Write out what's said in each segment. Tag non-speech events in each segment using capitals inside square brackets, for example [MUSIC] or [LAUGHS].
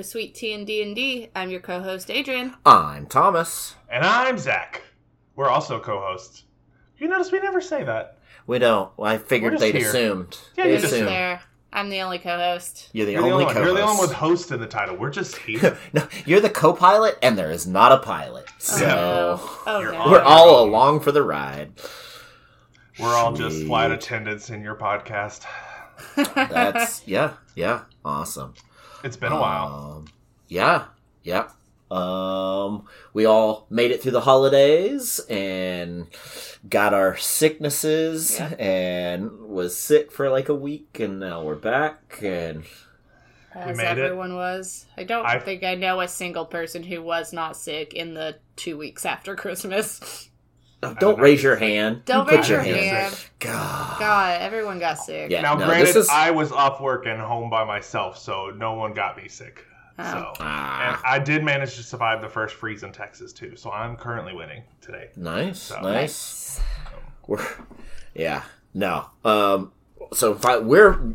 to Sweet Tea and D&D. I'm your co-host Adrian. I'm Thomas. And I'm Zach. We're also co-hosts. You notice we never say that. We don't. I figured they'd here. assumed. Yeah, they you just assumed. There. I'm the only co-host. You're the You're only the, only co-host. You're the only one with host in the title. We're just [LAUGHS] here. no, you're the co-pilot, and there is not a pilot. Oh, so no. Oh no. we're all along for the ride. We're all just Sweet. flight attendants in your podcast. That's yeah, yeah, awesome. It's been a while. Um, yeah, yeah. Um, we all made it through the holidays and got our sicknesses Yeah. and was sick for like a week, and now we're back. And As made it. everyone was. I don't I- think I know a single person who was not sick in the two weeks after Christmas. [LAUGHS] oh, don't know. raise your hand. Don't Put raise your hand. God. God, everyone got sick. Yeah. now, no, granted, is- I was off work and home by myself, so no one got me sick. Oh. So, and Ah, I did manage to survive the first freeze in Texas too. So I'm currently winning today. nice, So- nice. We're, yeah, no. Um, so fi- we're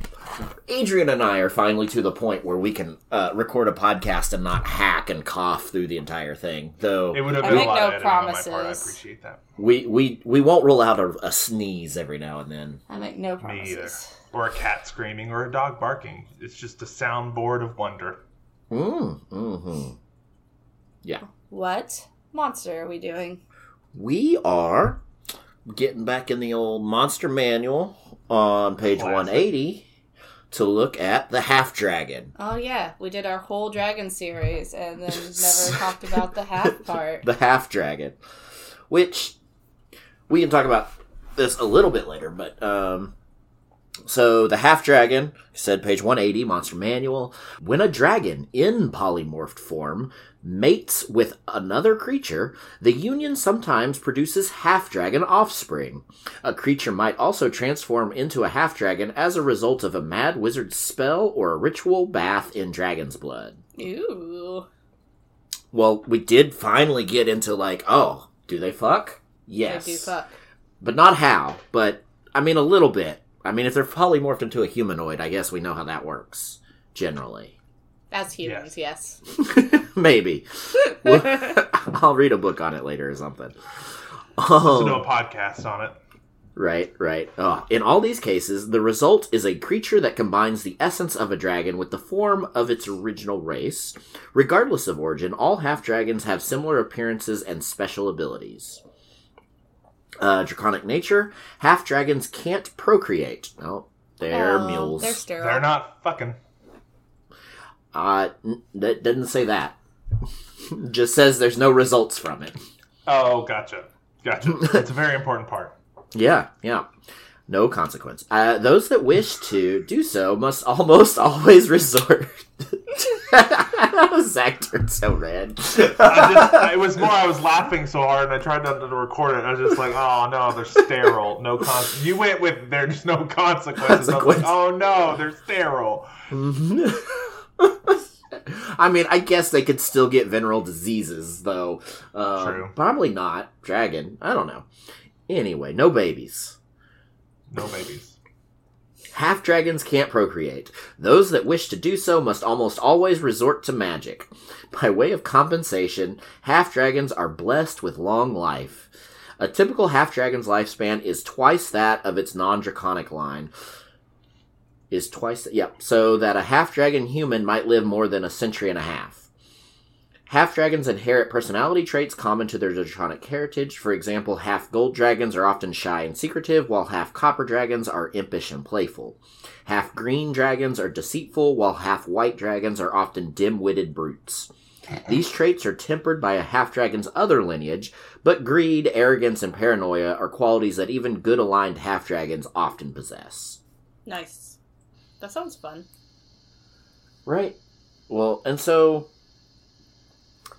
Adrian and I are finally to the point where we can uh, record a podcast and not hack and cough through the entire thing. Though It would have I been a make lot no of editing on my part. I promises. appreciate that. we we we won't rule out a, a sneeze every now and then. I make no Me either. promises. Or a cat screaming or a dog barking. It's just a soundboard of wonder. Mm, hmm Yeah, What monster are we doing? we are getting back in the old monster manual on page Classic. one eighty to look at the half dragon. Oh yeah, we did our whole dragon series and then [LAUGHS] never talked about the half [LAUGHS] part. the half dragon, which we can talk about this a little bit later. But um, so the half dragon said page one eighty monster manual. When a dragon in polymorphed form mates with another creature, the union sometimes produces half dragon offspring. A creature might also transform into a half dragon as a result of a mad wizard's spell or a ritual bath in dragon's blood. Ooh. Well, we did finally get into like, oh, do they fuck? Yes. They do fuck. But not how, but I mean a little bit. I mean if they're polymorphed into a humanoid, I guess we know how that works. Generally. As humans, yes. [LAUGHS] Maybe. Well, [LAUGHS] I'll read a book on it later or something. To do Um, a podcast on it. Right, right. Oh, in all these cases, the result is a creature that combines the essence of a dragon with the form of its original race. Regardless of origin, all half dragons have similar appearances and special abilities. Uh, draconic nature, half dragons can't procreate. No, they're Oh, mules. They're sterile. They're not fucking. Uh, n- that doesn't say that. [LAUGHS] Just says there's no results from it. Oh, gotcha. Gotcha. It's a very important part. [LAUGHS] Yeah, yeah. No consequence. Uh, those that wish to do so must almost [LAUGHS] always resort. [LAUGHS] Zach turned so red. I just, it was more I was laughing so hard and I tried not to record it. I was just like, oh no, they're sterile. No con. You went with there's no consequences. I was like, Consequence. oh no, they're sterile. [LAUGHS] I mean, I guess they could still get venereal diseases, though. Um, True. Probably not. Dragon. I don't know. Anyway, no babies. No babies. Half dragons can't procreate. Those that wish to do so must almost always resort to magic. By way of compensation, half dragons are blessed with long life. A typical half dragon's lifespan is twice that of its non draconic line. Is twice, yep, so that a half dragon human might live more than a century and a half. Half dragons inherit personality traits common to their draconic heritage. For example, half gold dragons are often shy and secretive, while half copper dragons are impish and playful. Half green dragons are deceitful, while half white dragons are often dim witted brutes. Uh-huh. These traits are tempered by a half dragon's other lineage, but greed, arrogance, and paranoia are qualities that even good aligned half dragons often possess. Nice. That sounds fun. Right. Well, and so,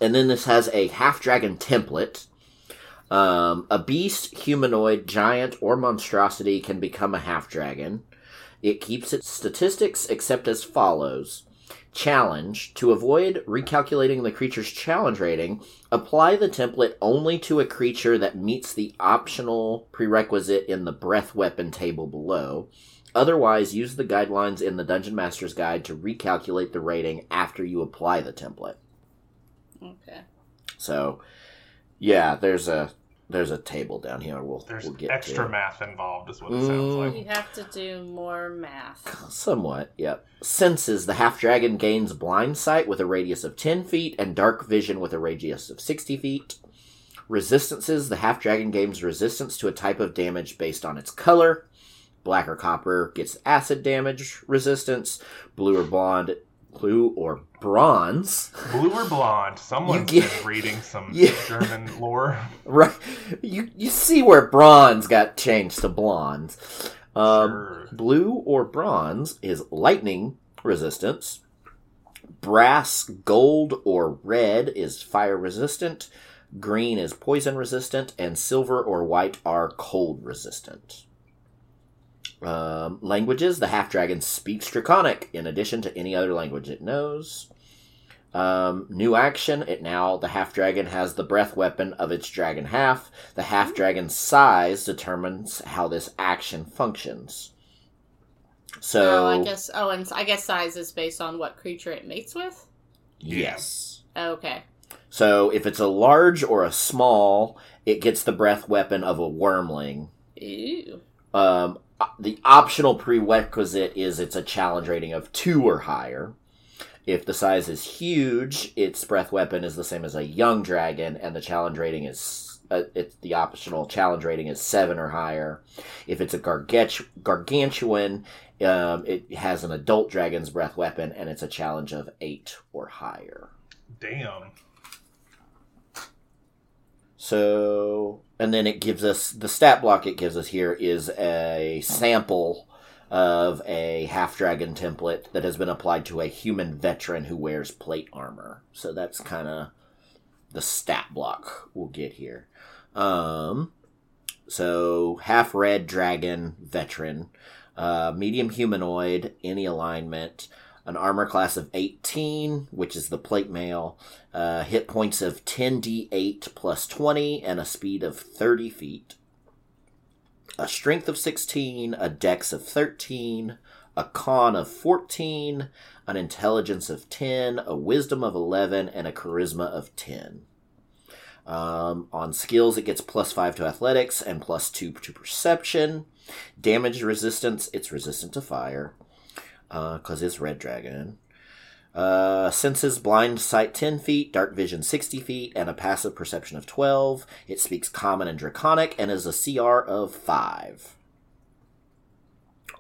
and then this has a half dragon template. Um, a beast, humanoid, giant, or monstrosity can become a half dragon. It keeps its statistics except as follows. Challenge. To avoid recalculating the creature's challenge rating, apply the template only to a creature that meets the optional prerequisite in the breath weapon table below. Otherwise, use the guidelines in the Dungeon Master's Guide to recalculate the rating after you apply the template. Okay. So, yeah, there's a there's a table down here. We'll There's we'll get extra to. math involved, is what it sounds like. We have to do more math. Somewhat, yep. Senses the half dragon gains blind sight with a radius of 10 feet and dark vision with a radius of 60 feet. Resistances the half dragon gains resistance to a type of damage based on its color. Black or copper gets acid damage resistance. Blue or blonde, blue or bronze. Blue or blonde? Someone's get- been reading some [LAUGHS] Yeah. German lore. Right, you you see where bronze got changed to blonde. Um, Sure. Blue or bronze is lightning resistance. Brass, gold, or red is fire resistant. Green is poison resistant, and silver or white are cold resistant. Um, languages: the half dragon speaks Draconic in addition to any other language it knows. Um, new action: it now the half dragon has the breath weapon of its dragon half. The half dragon's size determines how this action functions. So oh, I guess. Oh, and I guess size is based on what creature it mates with. yes. Okay. So if it's a large or a small, it gets the breath weapon of a wyrmling. Ooh. Um, the optional prerequisite is it's a challenge rating of two or higher. If the size is huge, its breath weapon is the same as a young dragon, and the challenge rating is uh, it's the optional challenge rating is seven or higher. If it's a gargant- gargantuan, um, it has an adult dragon's breath weapon, and it's a challenge of eight or higher. Damn. So, and then it gives us the stat block it gives us here is a sample of a half dragon template that has been applied to a human veteran who wears plate armor. So that's kind of the stat block we'll get here. Um, so half red dragon veteran, uh, medium humanoid, any alignment, an armor class of 18, which is the plate mail, uh, hit points of 10d8 plus 20, and a speed of 30 feet. A strength of 16, a dex of 13, a con of 14, an intelligence of 10, a wisdom of 11, and a charisma of 10. Um, on skills, it gets plus 5 to athletics and plus 2 to perception. Damage resistance, it's resistant to fire because it's red dragon. Uh, senses blind sight 10 feet, dark vision 60 feet, and a passive perception of 12. It speaks common and draconic and is a CR of 5.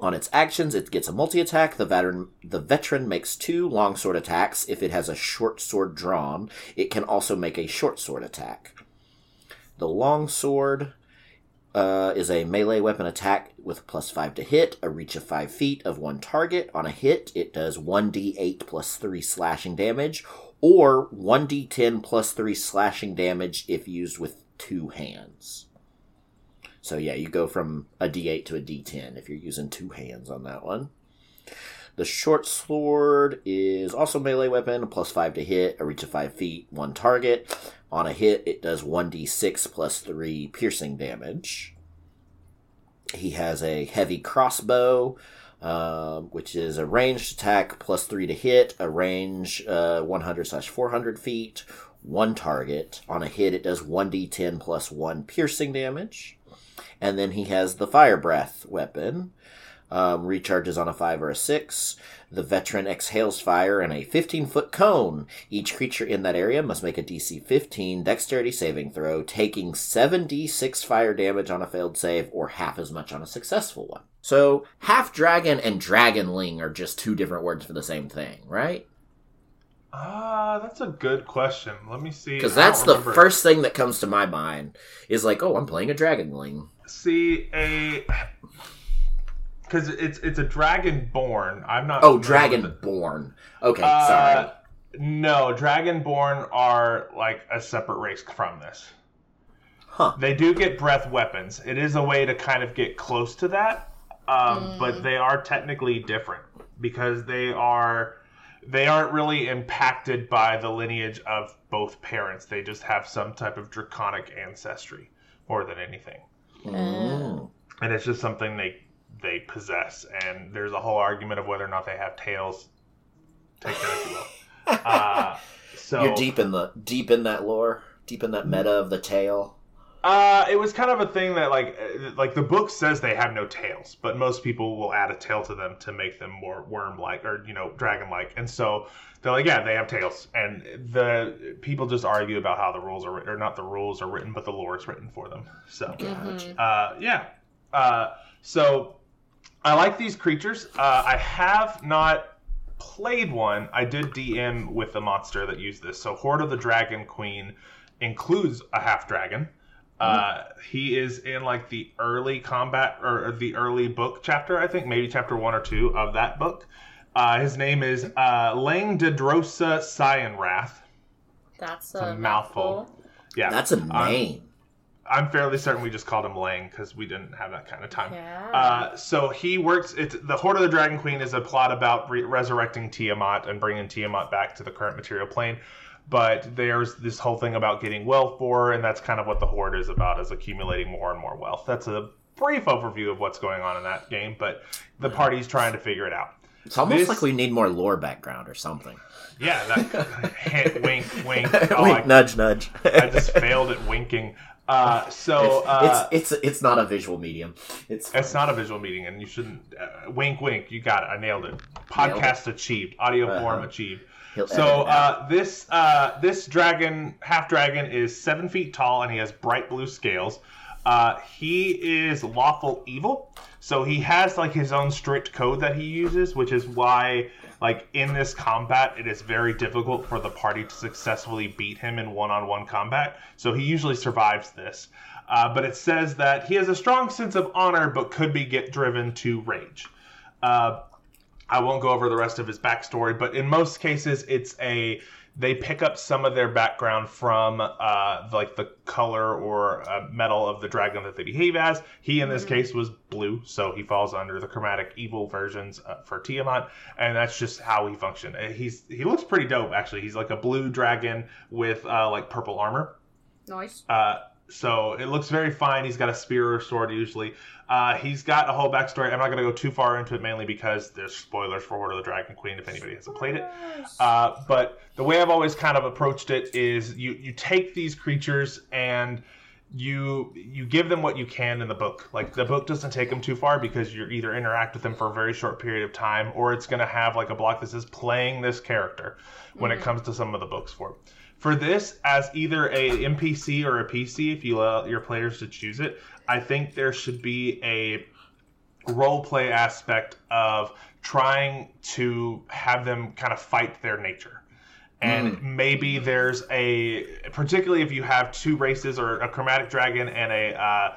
On its actions, it gets a multi attack. The veteran, the veteran makes two longsword attacks. If it has a short sword drawn, it can also make a short sword attack. The longsword uh, is a melee weapon attack with plus 5 to hit, a reach of 5 feet of one target. On a hit, it does 1d8 plus 3 slashing damage, or 1d10 plus 3 slashing damage if used with two hands. So, yeah, you go from a d8 to a d10 if you're using two hands on that one. The short sword is also melee weapon, plus 5 to hit, a reach of 5 feet, one target. On a hit, it does 1d6 plus 3 piercing damage. He has a heavy crossbow, um, which is a ranged attack plus 3 to hit, a range uh, 100 slash 400 feet, one target. On a hit, it does 1d10 plus 1 piercing damage. And then he has the fire breath weapon, um, recharges on a 5 or a 6. The veteran exhales fire in a 15 foot cone. Each creature in that area must make a DC 15 dexterity saving throw, taking 7d6 fire damage on a failed save or half as much on a successful one. So, half dragon and dragonling are just two different words for the same thing, right? Ah, that's a good question. Let me see. Because that's the first thing that comes to my mind is like, oh, I'm playing a dragonling. See a because it's it's a dragonborn. I'm not. Oh, familiar with it. dragonborn. Okay, Uh, sorry. No, dragonborn are like a separate race from this. Huh. They do get breath weapons. It is a way to kind of get close to that, um, but they are technically different because they are they aren't really impacted by the lineage of both parents. They just have some type of draconic ancestry more than anything, Mm. and it's just something they they possess, and there's a whole argument of whether or not they have tails. Take that if you will. [LAUGHS] Uh, so You're deep in the deep in that lore, deep in that meta of the tail. Uh, it was kind of a thing that like uh, like the book says they have no tails, but most people will add a tail to them to make them more worm like or you know dragon like, and so they're like yeah they have tails, and the people just argue about how the rules are written or not the rules are written, but the lore is written for them. So uh, yeah, uh, so I like these creatures. Uh, I have not played one. I did DM with the monster that used this. So Hoard of the Dragon Queen includes a half dragon. Uh, he is in like the early combat or the early book chapter, I think, maybe chapter one or two of that book. Uh, his name is uh, Lang Dedrosa Cyanrath. That's a a, mouthful. mouthful. Yeah, That's a I'm- name. I'm fairly certain we just called him Lang because we didn't have that kind of time. Yeah. Uh, so he works. It's the Hoard of the Dragon Queen is a plot about re- resurrecting Tiamat and bringing Tiamat back to the current material plane. But there's this whole thing about getting wealth for, her, and that's kind of what the Hoard is about: is accumulating more and more wealth. That's a brief overview of what's going on in that game, but the party's trying to figure it out. It's almost this- like we need more lore background or something. Yeah, that [LAUGHS] hint, wink, wink. [LAUGHS] Oh, Wink, I, nudge, nudge. I just failed at winking. Uh, so uh, it's it's it's not a visual medium. It's It's not a visual meeting, and you shouldn't. Uh, wink, wink. You got it. I nailed it. Podcast achieved. Audio form Uh-huh. achieved. He'll So it uh, this uh, this dragon, half dragon, is seven feet tall, and he has bright blue scales. Uh, he is lawful evil, so he has like his own strict code that he uses, which is why, like in this combat, it is very difficult for the party to successfully beat him in one-on-one combat. So he usually survives this. Uh, but it says that he has a strong sense of honor, but could be get driven to rage. Uh, I won't go over the rest of his backstory, but in most cases, it's a they pick up some of their background from uh, like the color or uh, metal of the dragon that they behave as. He, in this case, was blue, so he falls under the chromatic evil versions uh, for Tiamat, and that's just how he functioned. Uh, He's he looks pretty dope actually. He's like a blue dragon with uh, like purple armor. Nice. Uh, so it looks very fine. He's got a spear or sword usually. Uh, he's got a whole backstory. I'm not going to go too far into it, mainly because there's spoilers for Hoard of the Dragon Queen if anybody hasn't played it. Uh, but the way I've always kind of approached it is you you take these creatures and you you give them what you can in the book. Like the book doesn't take them too far because you either interact with them for a very short period of time, or it's going to have like a block that says playing this character when it comes to some of the books for. it. For this, as either a NPC or a PC, if you allow your players to choose it, I think there should be a role play aspect of trying to have them kind of fight their nature. And maybe there's a, particularly if you have two races or a chromatic dragon and a, uh,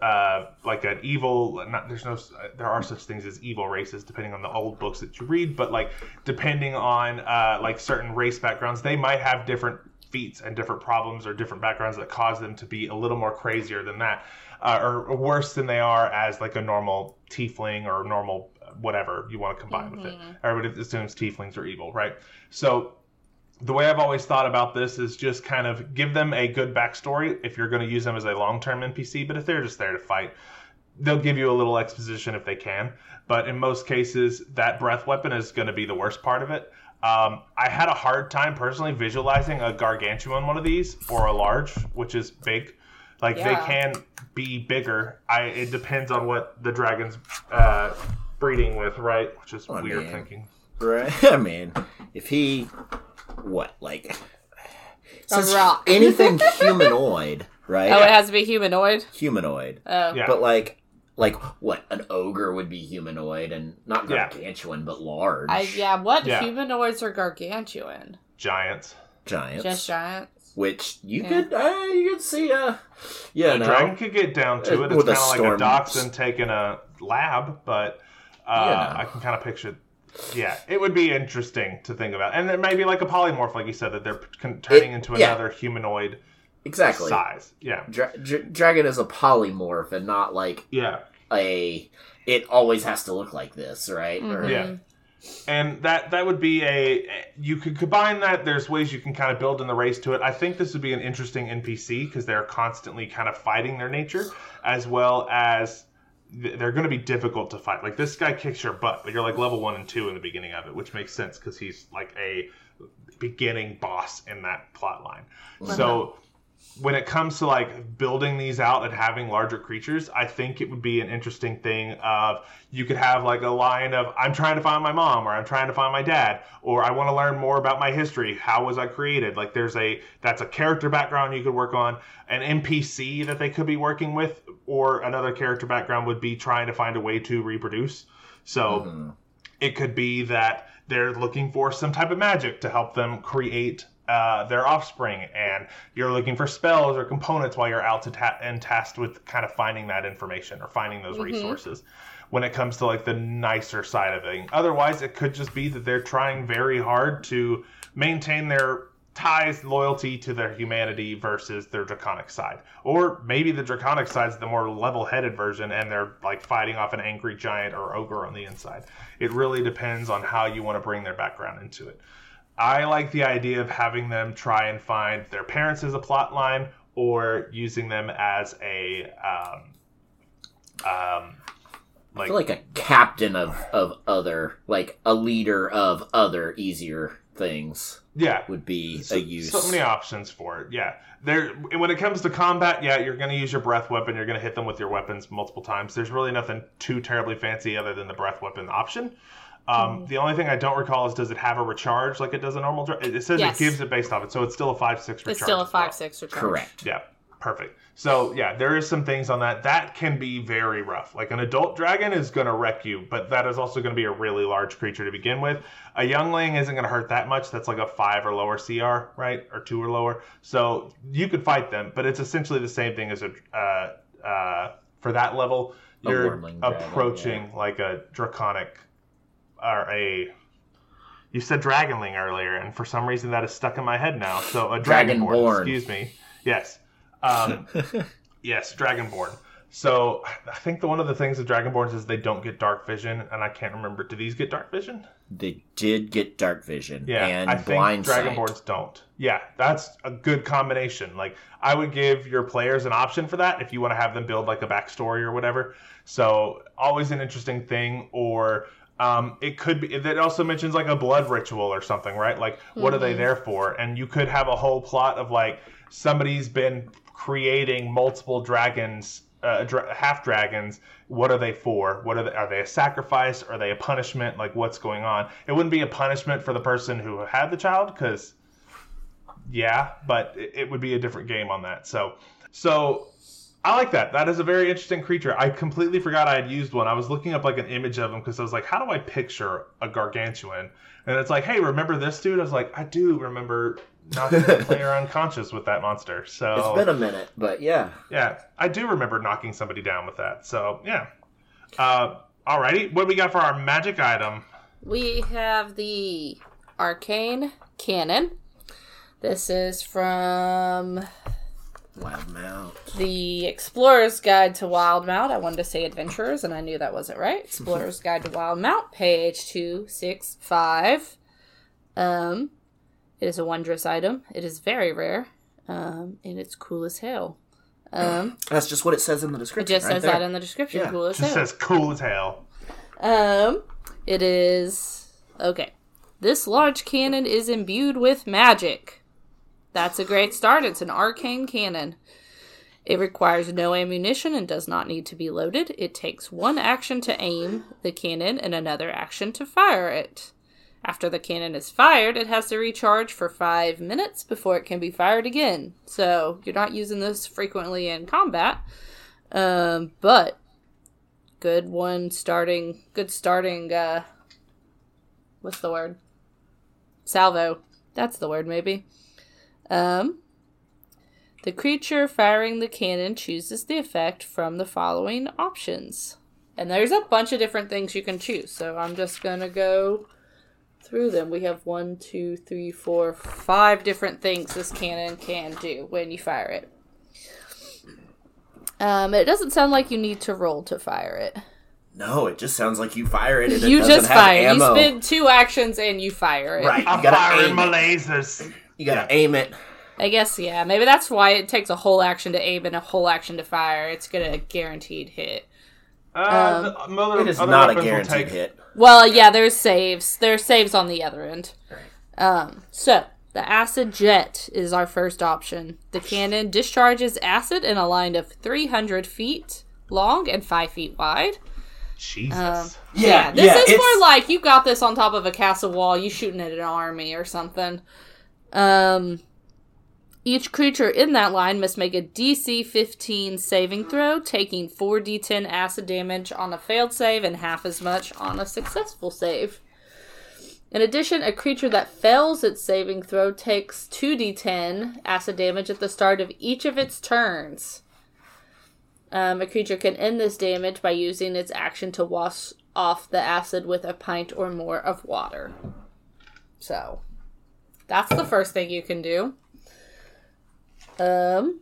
uh, like an evil, not, there's no, there are such things as evil races depending on the old books that you read, but like depending on uh, like certain race backgrounds, they might have different feats and different problems or different backgrounds that cause them to be a little more crazier than that uh, or, or worse than they are as like a normal tiefling or normal whatever you want to combine with it. Everybody assumes tieflings are evil, right? So the way I've always thought about this is just kind of give them a good backstory if you're going to use them as a long term NPC, but if they're just there to fight, they'll give you a little exposition if they can. But in most cases, that breath weapon is going to be the worst part of it. Um, I had a hard time personally visualizing a gargantuan one of these or a large, which is big. Like they can be bigger. I it depends on what the dragon's uh, breeding with, right? Which is Oh, weird man. thinking. Right. [LAUGHS] I mean, if he, what, like, A rock. [LAUGHS] anything humanoid, right? Oh, it has to be humanoid. humanoid, Oh, Yeah. but like, like what? An ogre would be humanoid and not Yeah. gargantuan, but large. I yeah. What Yeah. humanoids are gargantuan? Giants. giants. Just giants. which you Yeah. could, uh, you could see, uh, yeah, a no, dragon could get down to it. It's kind of like a dachshund taking a lab, but uh, Yeah. I can kind of picture. Yeah, it would be interesting to think about, and then maybe like a polymorph, like you said, that they're con- turning into yeah. another humanoid exactly. size. Yeah, Dra- dra- dragon is a polymorph and not like yeah, a. It always has to look like this, right? Or- Mhm. yeah. And that that would be a you could combine that. There's ways you can kind of build in the race to it. I think this would be an interesting NPC because they're constantly kind of fighting their nature, as well as they're going to be difficult to fight. Like this guy kicks your butt, but you're like level one and two in the beginning of it, which makes sense because he's like a beginning boss in that plot line. So when it comes to like building these out and having larger creatures, I think it would be an interesting thing of you could have like a line of I'm trying to find my mom or I'm trying to find my dad or I want to learn more about my history. How was I created? Like there's a that's a character background you could work on, an NPC that they could be working with or another character background would be trying to find a way to reproduce. So mm-hmm. it could be that they're looking for some type of magic to help them create uh, their offspring, and you're looking for spells or components while you're out to ta- and tasked with kind of finding that information or finding those resources. When it comes to like the nicer side of it, otherwise it could just be that they're trying very hard to maintain their ties, loyalty to their humanity versus their draconic side. Or maybe the draconic side's the more level-headed version and they're like fighting off an angry giant or ogre on the inside. It really depends on how you want to bring their background into it. I like the idea of having them try and find their parents as a plot line or using them as a um, um, I feel like a captain of of other, like a leader of other easier things yeah would be so, a use. so many options for it. Yeah, there. When it comes to combat, yeah, you're going to use your breath weapon. You're going to hit them with your weapons multiple times. There's really nothing too terribly fancy other than the breath weapon option. Um, The only thing I don't recall is does it have a recharge like it does a normal? dra- It it says Yes. it gives it based off it, so it's still a five six recharge. It's still a as well. five six recharge. Correct. Yeah, perfect. So yeah, there is some things on that that can be very rough. Like an adult dragon is going to wreck you, but that is also going to be a really large creature to begin with. A youngling isn't going to hurt that much. That's like a five or lower CR, right, or two or lower. So you could fight them, but it's essentially the same thing as a uh, uh, for that level. A You're wyrmling dragon, approaching like a draconic or a. You said dragonling earlier, and for some reason that is stuck in my head now. So a dragonborn. Dragonborn. Excuse me. Yes. Um, [LAUGHS] yes, dragonborn. So I think the one of the things with dragonborns is they don't get dark vision, and I can't remember. Do these get dark vision? They did get dark vision Yeah, and I think blind sight. dragonborns don't. Yeah, that's a good combination. Like I would give your players an option for that if you want to have them build like a backstory or whatever. So always an interesting thing. Or um, it could be. It also mentions like a blood ritual or something, right? Like what are they there for? And you could have a whole plot of like somebody's been creating multiple dragons. Uh, dra- half dragons. What are they for? What are they? Are they a sacrifice? Are they a punishment? Like what's going on? It wouldn't be a punishment for the person who had the child because yeah, but it, it would be a different game on that. So, so I like that. That is a very interesting creature. I completely forgot I had used one. I was looking up like an image of him because I was like, how do I picture a gargantuan? And it's like, hey, remember this dude? I was like, I do remember knocking the [LAUGHS] player unconscious with that monster. So It's been a minute, but yeah. yeah, I do remember knocking somebody down with that. So yeah. Uh, alrighty, what do we got for our magic item? We have the arcane cannon. This is from Loudmouth. the Explorer's Guide to Wildemount. I wanted to say Adventurers, and I knew that wasn't right. [LAUGHS] Explorer's Guide to Wildemount, page two six five. Um, it is a wondrous item. It is very rare, um, and it's cool as hell. Um, [CLEARS THROAT] That's just what it says in the description. it just right says there. that in the description. Yeah, cool as Just hell. says cool as hell. Um, it is okay. This large cannon is imbued with magic. That's a great start. It's an arcane cannon. It requires no ammunition and does not need to be loaded. It takes one action to aim the cannon and another action to fire it. After the cannon is fired, it has to recharge for five minutes before it can be fired again. So you're not using this frequently in combat. Um, but good one starting good starting uh what's the word salvo that's the word maybe um the creature firing the cannon chooses the effect from the following options and there's a bunch of different things you can choose so i'm just gonna go through them we have one two three four five different things this cannon can do when you fire it um, it doesn't sound like you need to roll to fire it. No, it just sounds like you fire it and it you doesn't just have fire. ammo. You spend two actions and you fire it. Right. I'm firing aim my it. lasers. You gotta aim it. I guess yeah. Maybe that's why it takes a whole action to aim and a whole action to fire. It's gonna guaranteed hit. Uh, the other, It is not a guaranteed take- hit. Well, yeah, there's saves. There's saves on the other end. Um, so the acid jet is our first option. The cannon discharges acid in a line of 300 feet long and 5 feet wide. Jesus. Yeah, this is more like you got this on top of a castle wall, you shooting at an army or something. Um each creature in that line must make a DC 15 saving throw, taking 4d10 acid damage on a failed save and half as much on a successful save. In addition, a creature that fails its saving throw takes 2d10 acid damage at the start of each of its turns. Um, a creature can end this damage by using its action to wash off the acid with a pint or more of water. So, that's the first thing you can do. Um,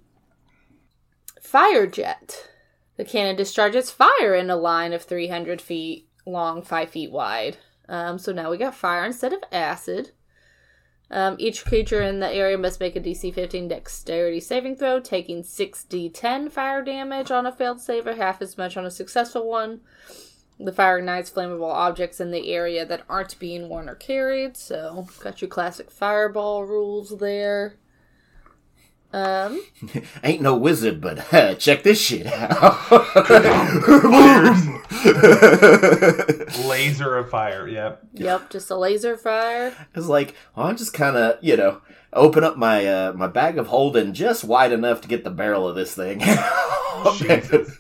fire jet. The cannon discharges fire in a line of 300 feet long, 5 feet wide. Um, so now we got fire instead of acid. Um, each creature in the area must make a DC 15 dexterity saving throw, taking 6d10 fire damage on a failed save or half as much on a successful one. The fire ignites flammable objects in the area that aren't being worn or carried, so got your classic fireball rules there. Um, [LAUGHS] Ain't no wizard, but [LAUGHS] uh, check this shit out. [LAUGHS] Laser of fire. Yep. yep, just a laser fire. It's like, well, I'm just kind of, you know, open up my uh, my bag of holding just wide enough to get the barrel of this thing. Jesus.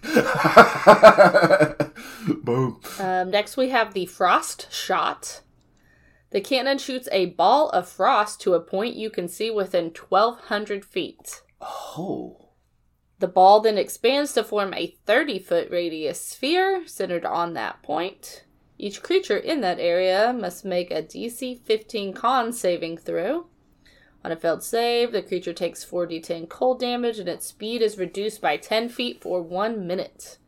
[LAUGHS] Boom. Um, next, we have the frost shot. The cannon shoots a ball of frost to a point you can see within 1,200 feet. Oh. The ball then expands to form a 30 foot radius sphere centered on that point. Each creature in that area must make a DC 15 con saving throw. On a failed save, the creature takes 4d10 cold damage and its speed is reduced by 10 feet for one minute.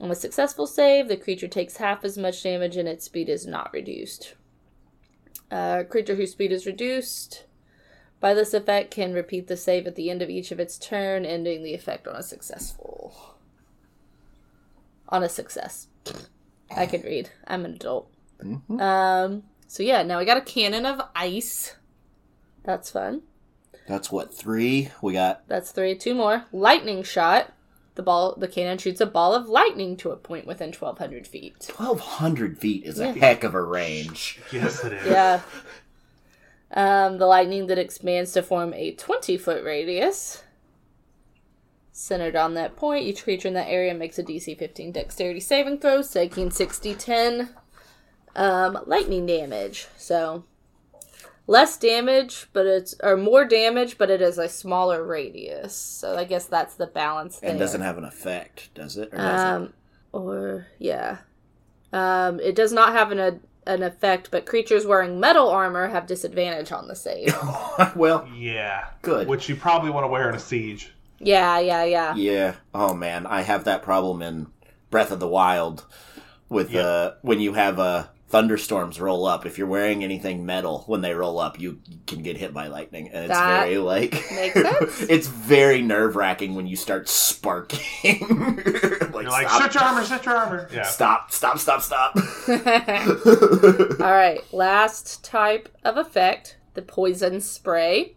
On a successful save, the creature takes half as much damage and its speed is not reduced. A creature whose speed is reduced by this effect can repeat the save at the end of each of its turn, ending the effect on a successful. On a success. I can read. I'm an adult. Um. So yeah, now we got a cannon of ice. That's fun. That's what, three? We got. That's three. Two more. Lightning shot. The ball. The cannon shoots a ball of lightning to a point within 1,200 feet. 1,200 feet is a heck of a range. Yes, it is. Yeah. Um, the lightning that expands to form a 20 foot radius. Centered on that point, each creature in that area makes a DC 15 dexterity saving throw, taking 60 10 um, lightning damage. So, less damage, but it's, or more damage, but it is a smaller radius. So, I guess that's the balance there. And doesn't have an effect, does it? Or does it? Um, or yeah, um, it does not have an a, an effect, but creatures wearing metal armor have disadvantage on the save. [LAUGHS] well, Yeah. Good. Which you probably want to wear in a siege. yeah, yeah, yeah. yeah. Oh man, I have that problem in Breath of the Wild with Yeah. uh when you have uh thunderstorms roll up. If you're wearing anything metal when they roll up, you can get hit by lightning, and it's That very like makes sense. [LAUGHS] it's very nerve wracking when you start sparking. [LAUGHS] like, You're like, stop, set your armor, shut your armor. [LAUGHS] Yeah. stop, stop, stop, stop. All right, last type of effect the poison spray.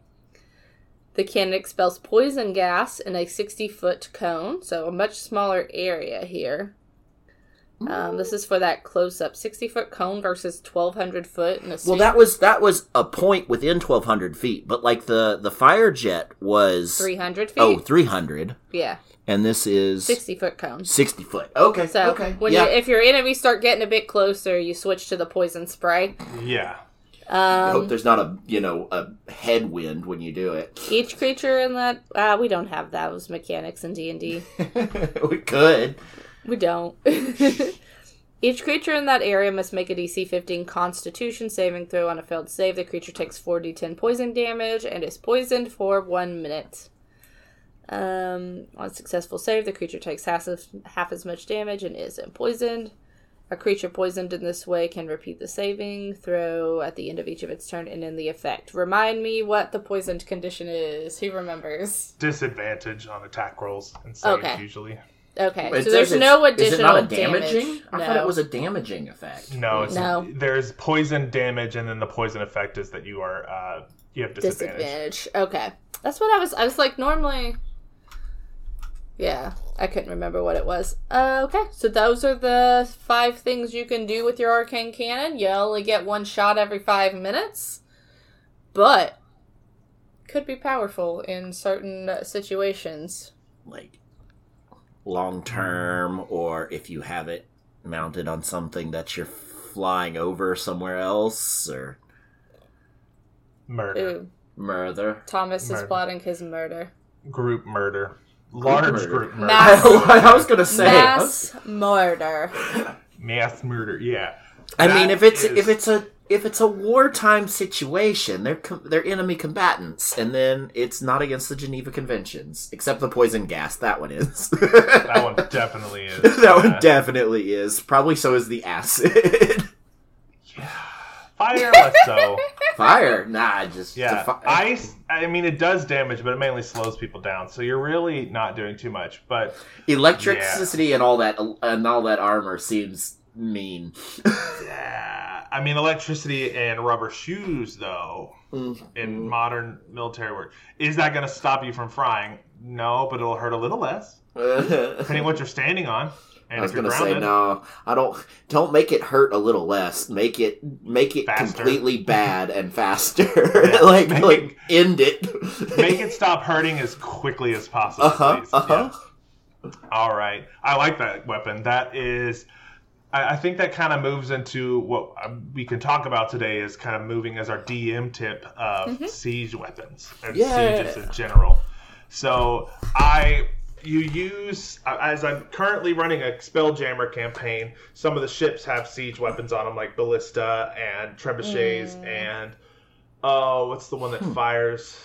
The cannon expels poison gas in a 60 foot cone, so a much smaller area here. Um, this is for that close up 60 foot cone versus 1200 foot in a Well, that was that was a point within twelve hundred feet, but like the the fire jet was 300 feet. oh 300, yeah, and this is 60 foot cone. sixty foot. Okay, So okay, when yeah. you, if your enemies start getting a bit closer, you switch to the poison spray. Yeah. I hope Um, there's not a you know a headwind when you do it. each creature in that uh, we don't have those mechanics in D and D. [LAUGHS] we could. We don't. [LAUGHS] Each creature in that area must make a DC 15 Constitution saving throw on a failed save. The creature takes 4d10 poison damage and is poisoned for one minute. Um, on a successful save, the creature takes half as, half as much damage and is poisoned. A creature poisoned in this way can repeat the saving throw at the end of each of its turn and in the effect. Remind me what the poisoned condition is. Who remembers? Disadvantage on attack rolls and saves Okay. usually. Okay, It so there's no it's- Is it additional not a damaging? damage. I no. thought it was a damaging effect. No, it's, No. there's poison damage, and then the poison effect is that you are uh, you have disadvantage. disadvantage. Okay, that's what I was. I was like, normally. Yeah, I couldn't remember what it was. Uh, okay, so those are the five things you can do with your arcane cannon. You only get one shot every five minutes, but could be powerful in certain situations. Like long term, or if you have it mounted on something that you're flying over somewhere else, or Murder, Ooh, murder. Thomas is plotting his murder. group murder, large murder. group murder, Mass- [LAUGHS] I was gonna say. Mass murder. [LAUGHS] mass murder. Yeah, I That mean, if it's is- if it's a if it's a wartime situation, they're com- they're enemy combatants, and then it's not against the Geneva Conventions, except the poison gas. That one is. that one [LAUGHS] definitely is. that one Uh, definitely is. Probably so is the acid. yeah. fire less so. [LAUGHS] Fire? Nah, just Yeah, ice. I mean, it does damage, but it mainly slows people down. So you're really not doing too much. But Electricity and all that and all that armor seems mean. yeah, I mean, electricity and rubber shoes, though, Mm. in modern military work, is that going to stop you from frying? No, but it'll hurt a little less, [LAUGHS] depending what you're standing on. And I was gonna grounded, say no. I don't. Don't make it hurt a little less. Make it make it Faster. completely [LAUGHS] bad and faster. Yeah, [LAUGHS] like like it- end it. make it stop hurting as quickly as possible. Uh huh. Uh huh. Yeah. All right, I like that weapon. That is, I, I think that kind of moves into what um, we can talk about today. Is kind of moving as our DM tip of siege weapons and Yeah. sieges in general. So I. You use uh, as I'm currently running a Spelljammer campaign. Some of the ships have siege weapons on them, like ballista and trebuchets, and oh, what's the one that fires?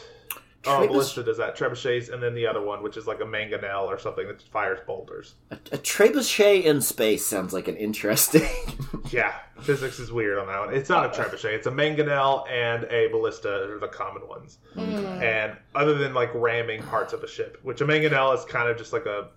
Oh, Trebus- ballista does that. Trebuchets, and then the other one, which is like a mangonel or something that fires boulders. A, a trebuchet in space sounds like an interesting. [LAUGHS] Yeah, physics is weird on that one. It's not a trebuchet. It's a mangonel and a ballista are the common ones. And other than like ramming parts of a ship, which a mangonel is kind of just like a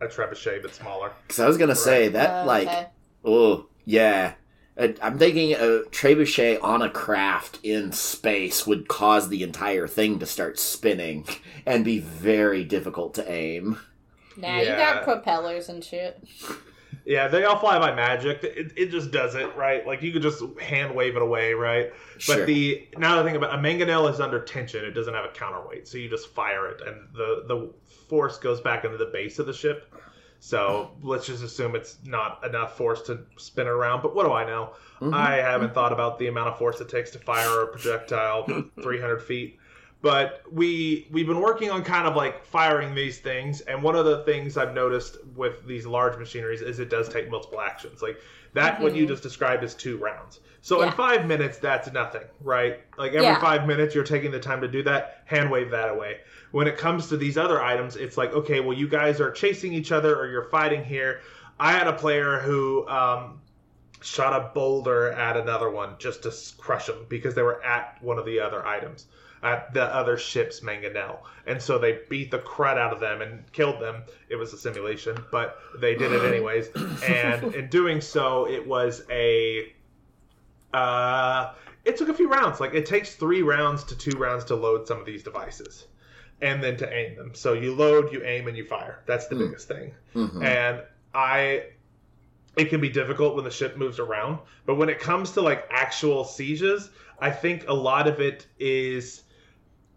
a trebuchet but smaller. Because I was gonna say that Uh, like okay. oh yeah. Uh, I'm thinking a trebuchet on a craft in space would cause the entire thing to start spinning [LAUGHS] and be very difficult to aim. Nah, you got propellers and shit. Yeah, they all fly by magic. It, it just does it right. Like you could just hand wave it away, right? Sure. But the now the thing about a mangonel is under tension. It doesn't have a counterweight, so you just fire it, and the the force goes back into the base of the ship. So let's just assume it's not enough force to spin it around. But what do I know? Mhm. I haven't thought about the amount of force it takes to fire a projectile [LAUGHS] 300 feet. But we we've been working on kind of like firing these things, and one of the things I've noticed with these large machineries is it does take multiple actions. Like that, what you just described is two rounds. So in five minutes, that's nothing, right? Like every Yeah. five minutes, you're taking the time to do that. Hand wave that away. When it comes to these other items, it's like okay, well, you guys are chasing each other or you're fighting here. I had a player who um, shot a boulder at another one just to crush them because they were at one of the other items at the other ship's mangonel. And so they beat the crud out of them and killed them. It was a simulation but they did it anyways. [LAUGHS] And in doing so it was a uh it took a few rounds. Like it takes three rounds to two rounds to load some of these devices and then to aim them. So you load you aim and you fire. That's the Hmm. biggest thing. Mhm. and I it can be difficult when the ship moves around, but when it comes to like actual sieges, I think a lot of it is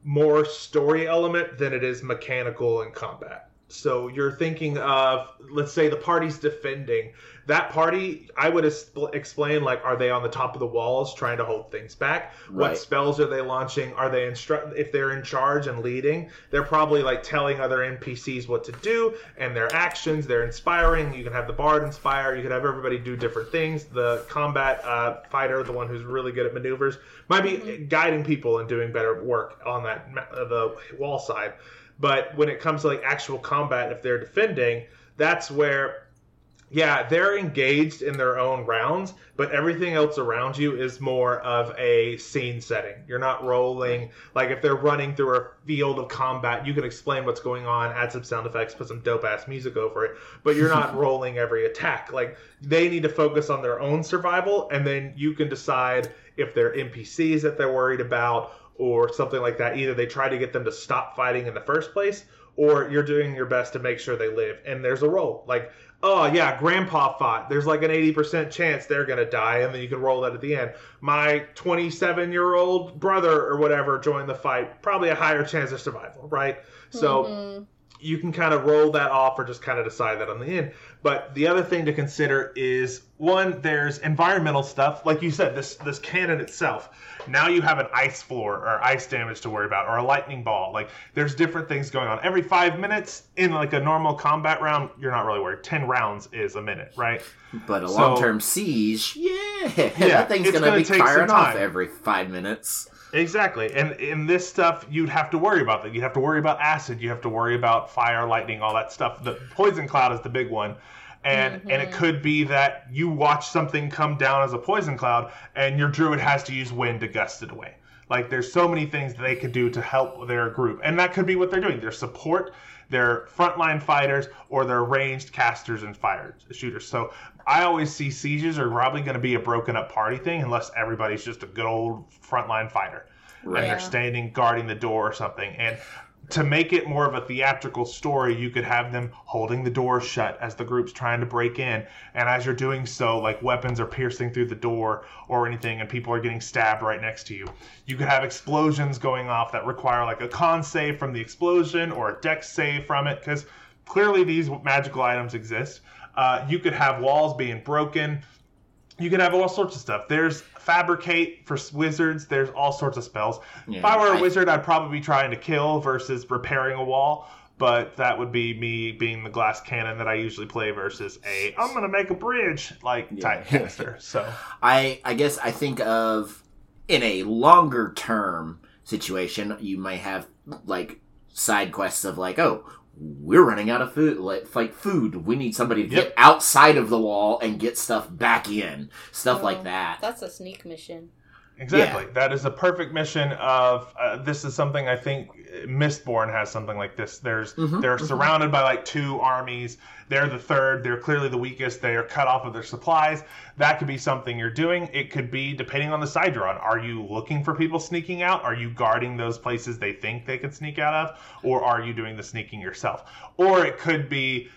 more story element than it is mechanical in combat. So you're thinking of let's say the party's defending. That party, I would expl- explain like are they on the top of the walls trying to hold things back? Right. What spells are they launching? Are they instru- if they're in charge and leading, they're probably like telling other NPCs what to do and their actions. They're inspiring. You can have the bard inspire. You can have everybody do different things. The combat uh, fighter, the one who's really good at maneuvers, might be guiding people and doing better work on that uh, the wall side. But when it comes to like actual combat, if they're defending, that's where yeah, they're engaged in their own rounds, but everything else around you is more of a scene setting. You're not rolling like if they're running through a field of combat, you can explain what's going on, add some sound effects, put some dope ass music over it, but you're not [LAUGHS] rolling every attack. Like they need to focus on their own survival and then you can decide if they're NPCs that they're worried about or something like that. Either they try to get them to stop fighting in the first place or you're doing your best to make sure they live. And there's a roll. Like oh yeah, grandpa fought. There's like an 80% chance they're going to die, and then you can roll that at the end. My 27 year old brother or whatever joined the fight, probably a higher chance of survival, right? So mm-hmm. You can kind of roll that off or just kind of decide that on the end. But the other thing to consider is one, there's environmental stuff. Like you said, this this cannon itself now you have an ice floor or ice damage to worry about, or a lightning ball. Like there's different things going on. Every five minutes in like a normal combat round, you're not really worried. Ten rounds is a minute, right? But a so, long-term siege, yeah, [LAUGHS] yeah that thing's gonna, gonna be firing off every five minutes. Exactly. And in this stuff, you'd have to worry about that. You'd have to worry about acid. You have to worry about fire, lightning, all that stuff. The poison cloud is the big one and mm-hmm. and it could be that you watch something come down as a poison cloud and your druid has to use wind to gust it away like there's so many things they could do to help their group and that could be what they're doing their support their frontline fighters or they're ranged casters and fire shooters. So i always see sieges are probably going to be a broken up party thing unless everybody's just a good old frontline fighter. Right. and they're standing guarding the door or something. And to make it more of a theatrical story, you could have them holding the door shut as the group's trying to break in. And as you're doing so, like weapons are piercing through the door or anything, and people are getting stabbed right next to you. You could have explosions going off that require like a con save from the explosion or a dex save from it, because clearly these magical items exist. Uh, you could have walls being broken. You can have all sorts of stuff. There's fabricate for wizards. There's all sorts of spells. Yeah, if I were a I, wizard, I'd probably be trying to kill versus repairing a wall. But that would be me being the glass cannon that I usually play versus a I'm gonna make a bridge like yeah. type [LAUGHS] caster. So I I guess I think of in a longer term situation, you might have like side quests of like, oh, we're running out of food like, like food. We need somebody to yep. get outside of the wall and get stuff back in. Stuff like that. that's a sneak mission exactly yeah. that is a perfect mission of uh, this is something i think mistborn has something like this there's mm-hmm, they're mm-hmm. surrounded by like two armies they're the third. They're clearly the weakest. They are cut off of their supplies. That could be something you're doing. It could be depending on the side you're on. Are you looking for people sneaking out? Are you guarding those places they think they could sneak out of? Or are you doing the sneaking yourself? Or it could be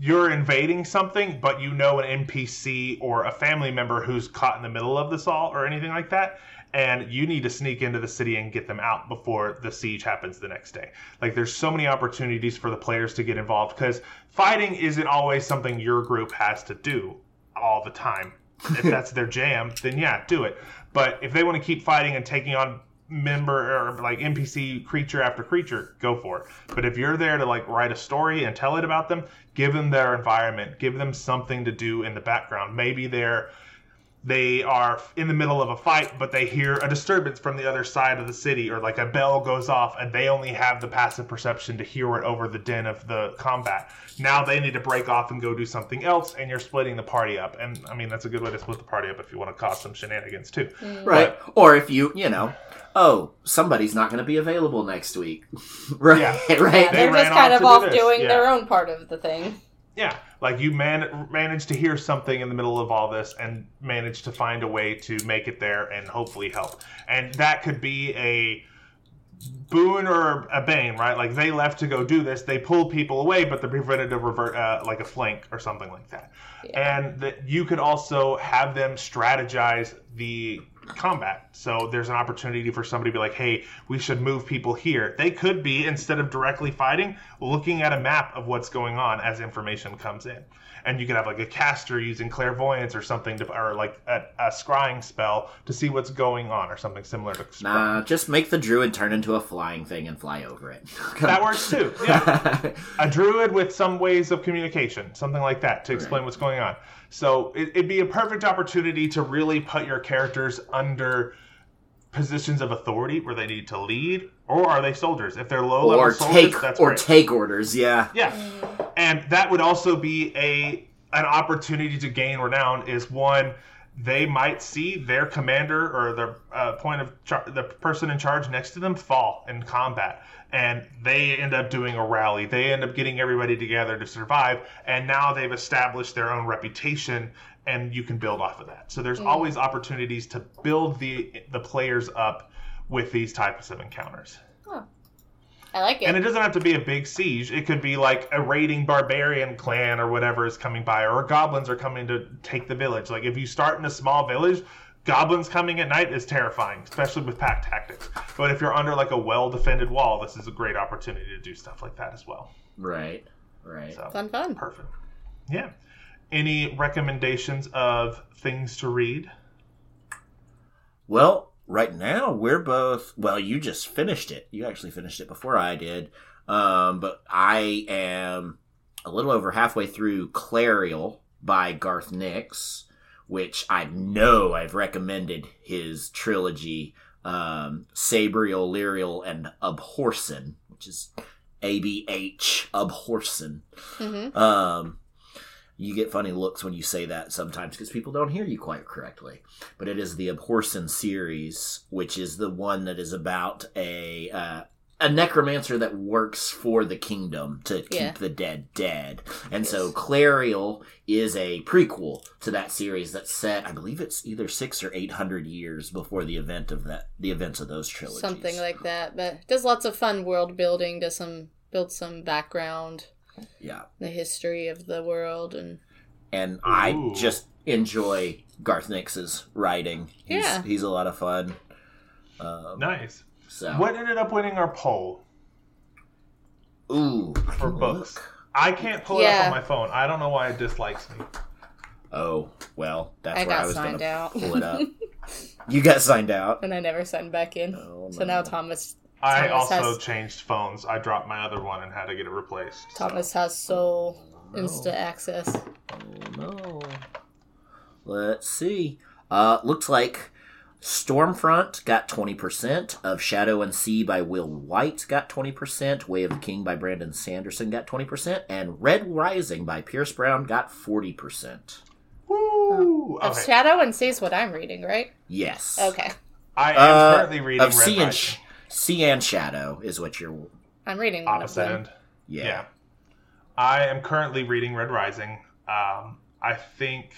you're invading something, but you know an NPC or a family member who's caught in the middle of this all or anything like that and you need to sneak into the city and get them out before the siege happens the next day. Like there's so many opportunities for the players to get involved because fighting isn't always something your group has to do all the time. if [LAUGHS] that's their jam, then yeah, do it. But if they want to keep fighting and taking on member or like NPC creature after creature, go for it. But if you're there to like write a story and tell it about them, give them their environment, give them something to do in the background. Maybe they're they are in the middle of a fight, but they hear a disturbance from the other side of the city, or like a bell goes off, and they only have the passive perception to hear it over the din of the combat. Now they need to break off and go do something else, and you're splitting the party up. And I mean, that's a good way to split the party up if you want to cause some shenanigans too. Mm. Right. But, or if you, you know, oh, somebody's not going to be available next week. [LAUGHS] right. Yeah. [LAUGHS] right. Yeah, they're just kind of off do doing yeah. their own part of the thing. Yeah, like you man managed to hear something in the middle of all this and managed to find a way to make it there and hopefully help. And that could be a boon or a bane, right? Like they left to go do this, they pulled people away, but they prevented a revert, uh, like a flank or something like that. Yeah. And that you could also have them strategize the combat. So there's an opportunity for somebody to be like, hey, we should move people here. They could be, instead of directly fighting, looking at a map of what's going on as information comes in. And you could have like a caster using clairvoyance or something, to, or like a, a scrying spell to see what's going on, or something similar to. Scrying. Nah, just make the druid turn into a flying thing and fly over it. [LAUGHS] that works too. [LAUGHS] Yeah, a druid with some ways of communication, something like that, to explain right. what's going on. So it, would be a perfect opportunity to really put your characters under positions of authority where they need to lead, or are they soldiers? If they're low level soldiers, take that's or great. take orders. Yeah, yeah, and that would also be a an opportunity to gain renown is one they might see their commander or their uh, point of char- the person in charge next to them fall in combat. And they end up doing a rally. They end up getting everybody together to survive. And now they've established their own reputation and you can build off of that. So there's always opportunities to build the the players up with these types of encounters I like it. and it doesn't have to be a big siege. It could be like a raiding barbarian clan or whatever is coming by, or goblins are coming to take the village. Like if you start in a small village, goblins coming at night is terrifying, especially with pack tactics. But if you're under like a well defended wall, this is a great opportunity to do stuff like that as well. Right. Right. So fun, fun. perfect. Yeah. Any recommendations of things to read? Well, right now we're both. Well, you just finished it. You actually finished it before I did. Um, but I am a little over halfway through Clariel by Garth Nix, which I know I've recommended his trilogy, um, Sabriel, Lirael, and Abhorsen, which is A B H Abhorsen. hmm Um, you get funny looks when you say that sometimes because people don't hear you quite correctly. But it is the Abhorsen series, which is the one that is about a uh, a necromancer that works for the kingdom to keep Yeah. the dead dead. And so Clariel is a prequel to that series that's set, I believe it's either six or eight hundred years before the event of that the events of those trilogies. Something like that. But does lots of fun world building, does some build some background, yeah. the history of the world and and I just enjoy Garth Nix's writing. He's, Yeah. he's a lot of fun. Um, Nice. so, What ended up winning our poll Ooh, for books? look. I can't pull it up on my phone. I don't know why it dislikes me. Oh, well, that's I where I got was going signed to out. pull it up. you got signed out. [LAUGHS] and I never signed back in. Oh, so no. now Thomas I Thomas also has- changed phones. I dropped my other one and had to get it replaced. so- Thomas has sole no. insta access. Oh no. Let's see. Uh, looks like Stormfront got 20%, Of Shadow and Sea by Will White got 20%, Way of the King by Brandon Sanderson got 20%, and Red Rising by Pierce Brown got 40%. Woo! Of Okay. Shadow and Sea is what I'm reading, right? Yes. Okay. I am Uh, currently reading of Red Sea and, Rising. Sh- sea and Shadow is what you're. I'm reading one of Opposite them. end. Yeah. Yeah. I am currently reading Red Rising. Um, I think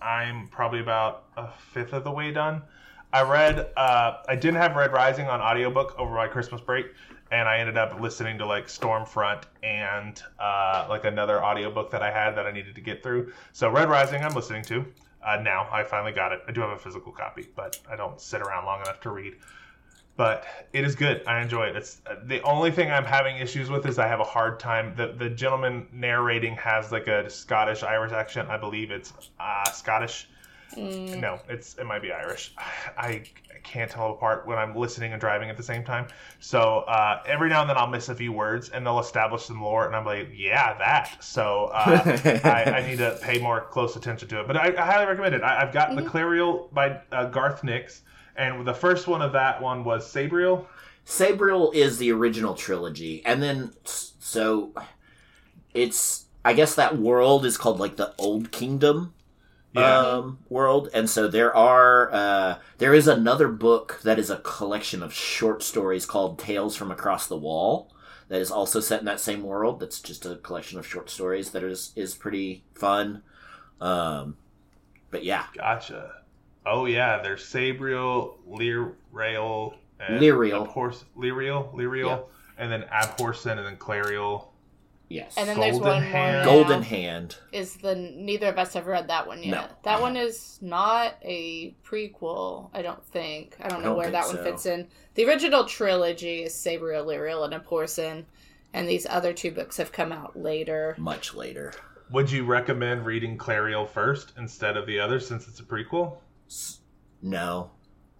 I'm probably about a fifth of the way done. I read, uh, I didn't have Red Rising on audiobook over my Christmas break, and I ended up listening to like Stormfront and uh, like another audiobook that I had that I needed to get through. So Red Rising, I'm listening to uh, now. I finally got it. I do have a physical copy, but I don't sit around long enough to read but it is good. I enjoy it. It's uh, the only thing I'm having issues with is I have a hard time. The the gentleman narrating has like a Scottish Irish accent. I believe it's uh, Scottish. Mm, No, it's it might be Irish. I, I can't tell apart when I'm listening and driving at the same time. So uh, every now and then I'll miss a few words, and they'll establish some lore, and I'm like, yeah, that. So uh, I, I need to pay more close attention to it. But I, I highly recommend it. I, I've got the Clariel by uh, Garth Nix, and the first one of that one was Sabriel. Sabriel is the original trilogy, and then so it's I guess that world is called like the Old Kingdom Yeah. um, world, and so there are uh, there is another book that is a collection of short stories called Tales from Across the Wall that is also set in that same world. That's just a collection of short stories that is is pretty fun. Um, but yeah, Gotcha. Oh yeah, there's Sabriel, Lirael, and Lirael. Abhors- Lirael, Lirael, Yeah. and then Abhorsen, and then Clariel. yes, And then there's Golden one Hand. more. Golden Hand. is the neither of us have read that one yet. No, that one is not a prequel, I don't think. I don't I know don't where think that one so. fits in. The original trilogy is Sabriel, Lirael, and Abhorsen, and these other two books have come out later. Much later. Would you recommend reading Clariel first instead of the other since it's a prequel? S- No,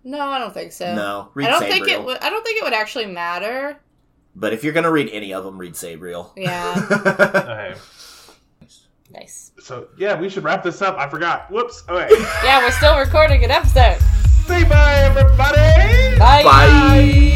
No, I don't think so. no. Read I don't think it Sabriel. would. I don't think it would actually matter. But if you're gonna read any of them, read Sabriel. Yeah, [LAUGHS] Okay. nice. So yeah, we should wrap this up. I forgot. Whoops. Okay. Yeah, we're still recording an episode. Say bye, everybody. Bye. Bye.